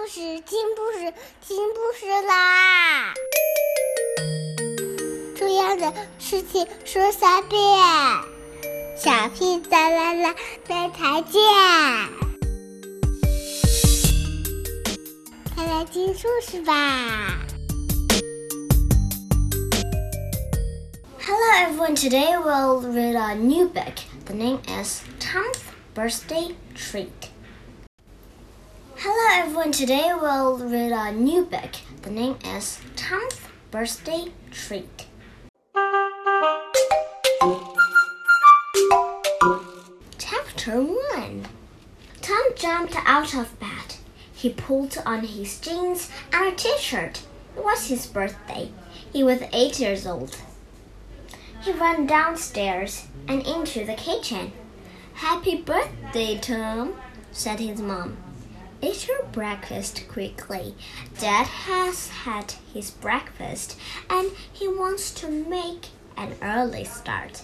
不是听不是听不是啦，这样的事情说三遍。小屁哒啦啦，明天见。快来听故事吧。Hello everyone, today we'll read a new book. The name is Tom's Birthday Treat. Everyone, today we'll read a new book. The name is Tom's Birthday Treat. Chapter 1 Tom jumped out of bed. He pulled on his jeans and a t shirt. It was his birthday. He was eight years old. He ran downstairs and into the kitchen. Happy birthday, Tom, said his mom. Eat your breakfast quickly. Dad has had his breakfast and he wants to make an early start.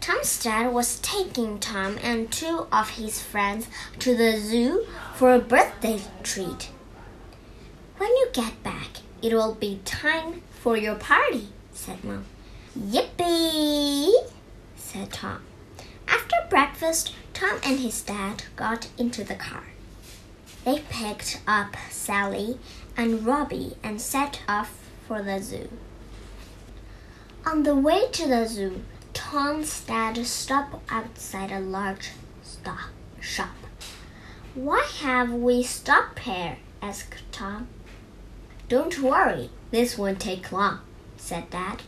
Tom's dad was taking Tom and two of his friends to the zoo for a birthday treat. When you get back, it will be time for your party, said Mom. Yippee, said Tom. Breakfast, Tom and his dad got into the car. They picked up Sally and Robbie and set off for the zoo. On the way to the zoo, Tom's dad stopped outside a large stop shop. Why have we stopped here? asked Tom. Don't worry, this won't take long, said Dad.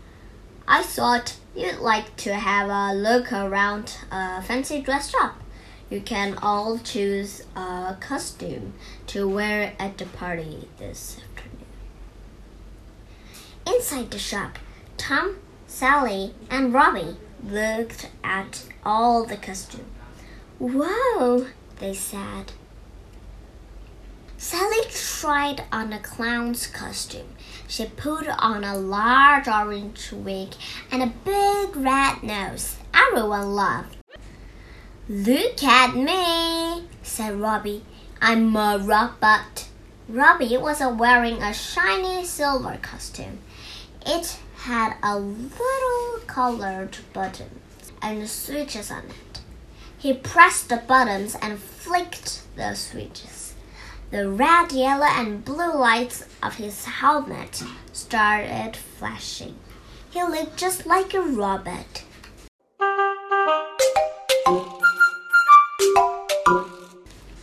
I thought you'd like to have a look around a fancy dress shop. You can all choose a costume to wear at the party this afternoon. Inside the shop, Tom, Sally, and Robbie looked at all the costumes. Whoa, they said. Sally tried on a clown's costume. She put on a large orange wig and a big red nose. Everyone laughed. Look at me, said Robbie. I'm a robot. Robbie was wearing a shiny silver costume. It had a little colored buttons and switches on it. He pressed the buttons and flicked the switches. The red, yellow, and blue lights of his helmet started flashing. He looked just like a robot.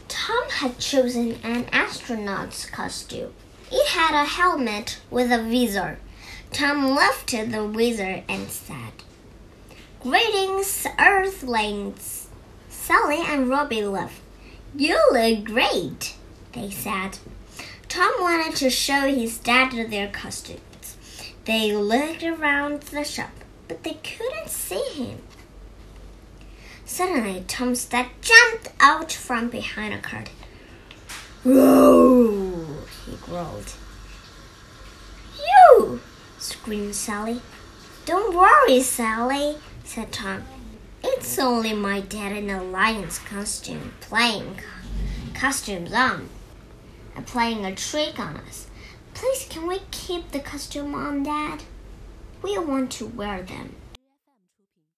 Tom had chosen an astronaut's costume. It had a helmet with a visor. Tom lifted the visor and said, Greetings, Earthlings! Sally and Robbie laughed. You look great! They said. Tom wanted to show his dad their costumes. They looked around the shop, but they couldn't see him. Suddenly, Tom's dad jumped out from behind a curtain. Whoa! he growled. You! screamed Sally. Don't worry, Sally, said Tom. It's only my dad in a lion's costume playing costumes on playing a trick on us. Please, can we keep the costume on, Dad? We want to wear them.